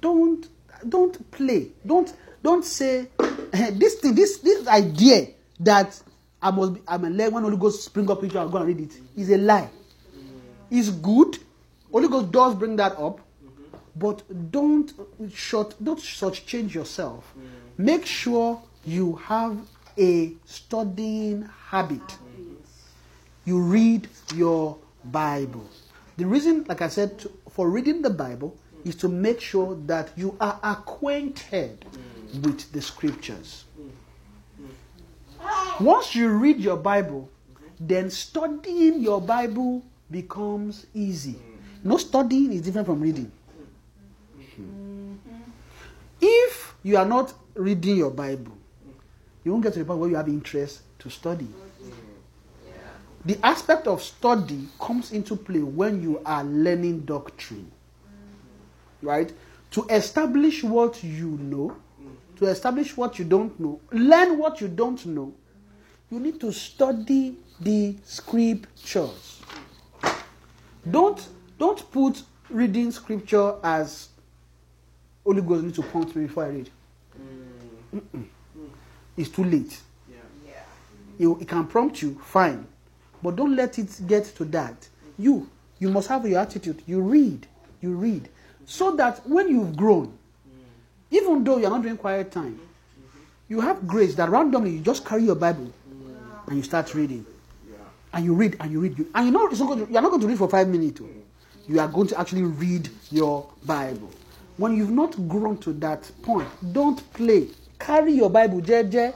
Don't don't play. Don't don't say "Eh, *laughs* this thing, this this idea that I must be, I'm a leg when Holy Ghost spring up into you, I'll go and read it is a lie. It's good. Holy Ghost does bring that up, but don't short don't such change yourself. Mm. Make sure you have a studying habit. Ah, you read your Bible. The reason, like I said, to, for reading the Bible is to make sure that you are acquainted mm. with the scriptures. Mm. Once you read your Bible, then studying your Bible becomes easy. No studying is different from reading. If you are not reading your Bible, you won't get to the point where you have interest to study. The aspect of study comes into play when you are learning doctrine. Right? To establish what you know, to establish what you don't know, learn what you don't know, you need to study the scriptures. Don't don't put reading scripture as Holy Ghost need to prompt me before I read. Mm. Mm-mm. It's too late. You, it can prompt you, fine, but don't let it get to that. You you must have your attitude. You read, you read, so that when you've grown, mm. even though you're not doing quiet time, mm-hmm. you have grace that randomly you just carry your Bible mm. and you start reading. And you read and you read. You, and you know it's not going to, you're not going to read for five minutes. oh. You are going to actually read your Bible. When you've not grown to that point, don't play. Carry your Bible, JJ.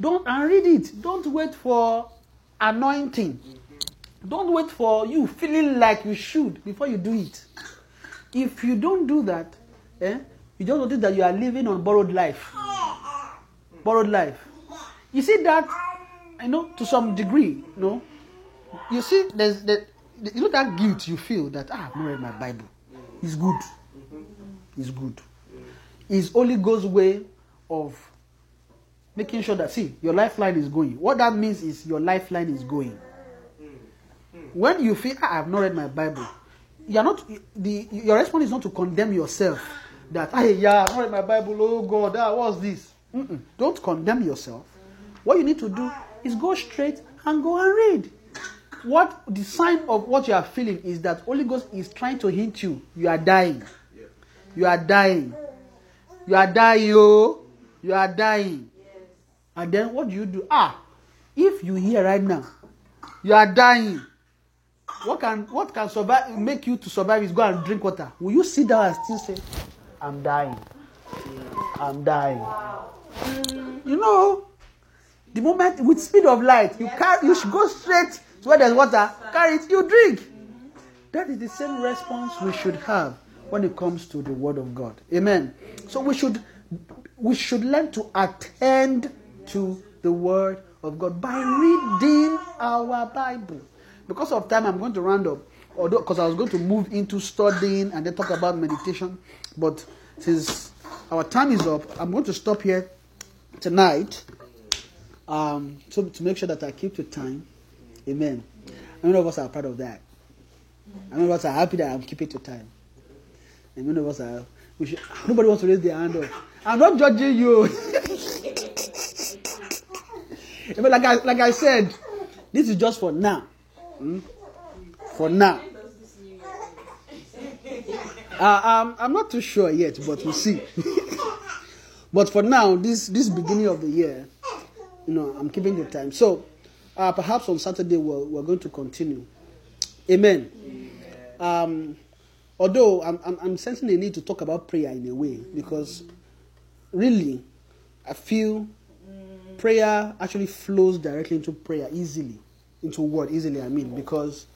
Don't and read it. Don't wait for anointing. Don't wait for you feeling like you should before you do it. If you don't do that, eh, you just notice that you are living on borrowed life. Borrowed life. You see that, you know, to some degree, you know. You see, there's the, you know that guilt you feel that ah, I've not read my Bible. It's good. It's good. It's only Ghost way of making sure that see your lifeline is going. What that means is your lifeline is going. When you feel ah, I've not read my Bible, you are not the your response is not to condemn yourself that hey yeah I've not read my Bible. Oh God, ah, what's this? Mm-mm. Don't condemn yourself. What you need to do is go straight and go and read. What the sign of what you are feeling is that Holy Ghost is trying to hint you you are dying. You are dying. You are dying, oh. You are dying. And then what do you do? Ah, if you hear right now, you are dying. What can what can survive make you to survive is go and drink water. Will you sit down and still say, I'm dying. I'm dying. You know, the moment with speed of light, you carry you should go straight to where there's water, carry it, you drink. That is the same response we should have when it comes to the word of God. Amen. So we should we should learn to attend to the word of God by reading our Bible. Because of time, I'm going to round up. Although, because I was going to move into studying and then talk about meditation, but since our time is up, I'm going to stop here tonight. Um, so to make sure that I keep to time. Amen. How many of us are proud of that? How many of us are happy that I'm keeping to time? And many of us are. Should, nobody wants to raise their hand up. I'm not judging you. *laughs* but like I, like I said, this is just for now. Hmm? For now. Uh, um, I'm not too sure yet, but we'll see. *laughs* but for now, this this beginning of the year, you know, I'm keeping the time. So uh, perhaps on Saturday we're, we're going to continue. Amen. Um, although I'm, I'm, I'm sensing the need to talk about prayer in a way because really, I feel prayer actually flows directly into prayer easily, into word easily. I mean because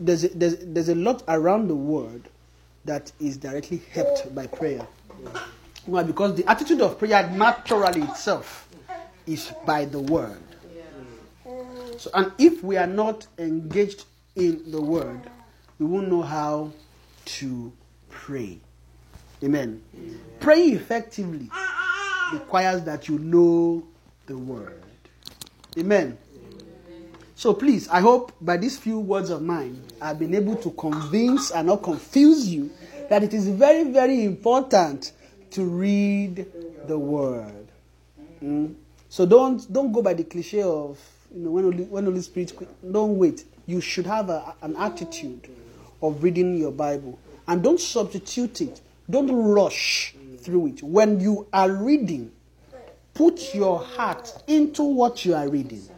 there's a, there's there's a lot around the word that is directly helped by prayer. Why? Because the attitude of prayer naturally itself is by the word. So, and if we are not engaged in the word, we won't know how to pray. Amen. Praying effectively requires that you know the word. Amen. So please, I hope by these few words of mine, I've been able to convince and not confuse you that it is very, very important to read the word. Mm? So don't don't go by the cliche of you know when when Holy Spirit don't wait. You should have a, an attitude of reading your Bible and don't substitute it. Don't rush through it. When you are reading, put your heart into what you are reading.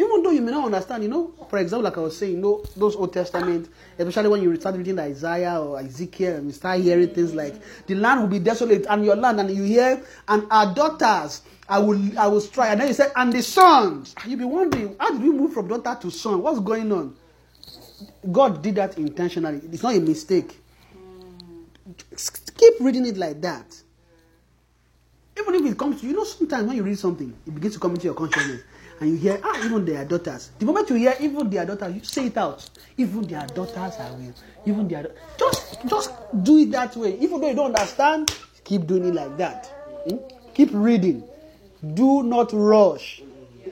Even though you may not understand, you know, for example, like I was saying, you know, those Old Testament, especially when you start reading Isaiah or Ezekiel and you start hearing things like the land will be desolate and your land, and you hear, and our daughters, I will I will strike. And then you say, and the sons. You'll be wondering, how did we move from daughter to son? What's going on? God did that intentionally. It's not a mistake. Keep reading it like that. Even if it comes to you know, sometimes when you read something, it begins to come into your consciousness, and you hear, ah, even their daughters. The moment you hear even their daughters, you say it out. Even their daughters are will. Even their just just do it that way. Even though you don't understand, keep doing it like that. Hmm? Keep reading. Do not rush.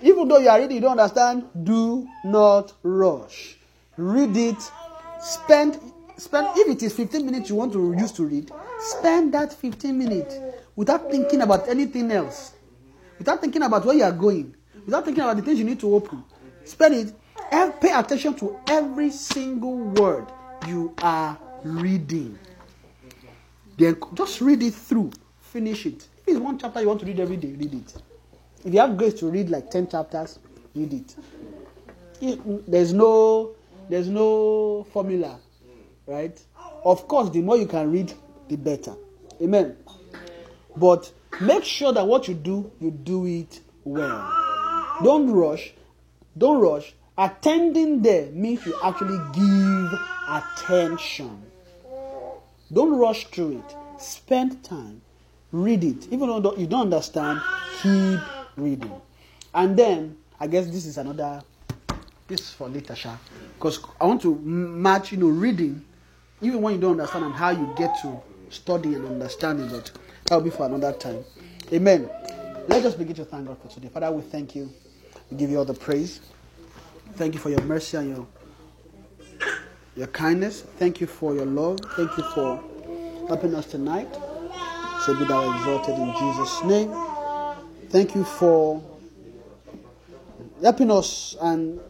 Even though you are reading, you don't understand, do not rush. Read it. Spend spend if it is 15 minutes you want to use to read, spend that 15 minutes without thinking about anything else. Without thinking about where you are going. Without thinking about the things you need to open. Spend it. Pay attention to every single word you are reading. Then just read it through. Finish it. If it's one chapter you want to read every day, read it. If you have grace to read like 10 chapters, read it. It- mm, There's no there's no formula, right? Of course, the more you can read, the better. Amen. But make sure that what you do, you do it well. Don't rush. Don't rush. Attending there means you actually give attention. Don't rush through it. Spend time. Read it. Even though you don't understand, keep reading. And then, I guess this is another, this is for later, Sha. Because I want to match, you know, reading, even when you don't understand and how you get to study and understand it. That will be for another time. Amen. Let's begin to thank God for today. Father, we thank you. We give you all the praise. Thank you for your mercy and your your kindness. Thank you for your love. Thank you for helping us tonight. So be thou exalted in Jesus' name. Thank you for helping us and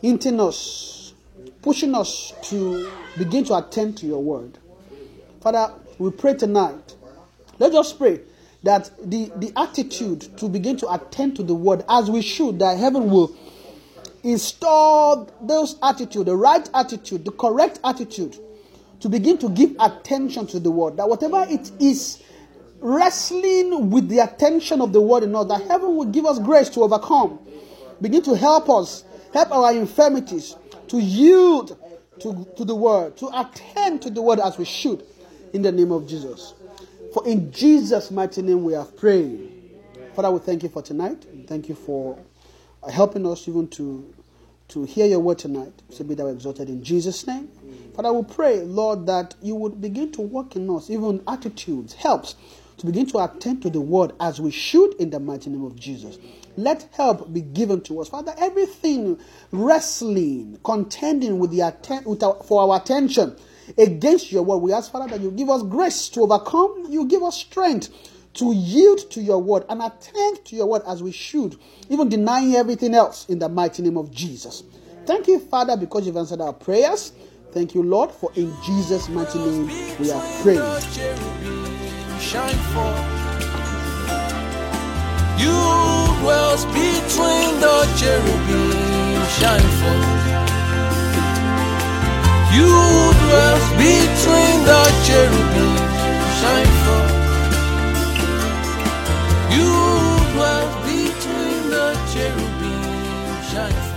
hinting us, pushing us to begin to attend to your word. Father, we pray tonight. Let's pray that the, the attitude to begin to attend to the word as we should, that heaven will install those attitude, the right attitude, the correct attitude, to begin to give attention to the word. That whatever it is wrestling with the attention of the word in us, that heaven will give us grace to overcome. Begin to help us, help our infirmities to yield to, to the word, to attend to the word as we should, in the name of Jesus. For in Jesus' mighty name we have prayed. Father, we thank you for tonight. Thank you for uh, helping us even to to hear your word tonight. So be thou exalted in Jesus' name. Father, we pray, Lord, that you would begin to work in us, even attitudes, helps to begin to attend to the word as we should in the mighty name of Jesus. Let help be given to us. Father, everything wrestling, contending with the atten- with our, for our attention against your word, we ask, Father, that you give us grace to overcome, you give us strength to yield to your word and attend to your word as we should, even denying everything else in the mighty name of Jesus. Thank you, Father, because you've answered our prayers. Thank you, Lord, for in Jesus' mighty name we are praying. The cherubim shine forth. You dwell between the cherubim, shine. You dwell between the cherubim.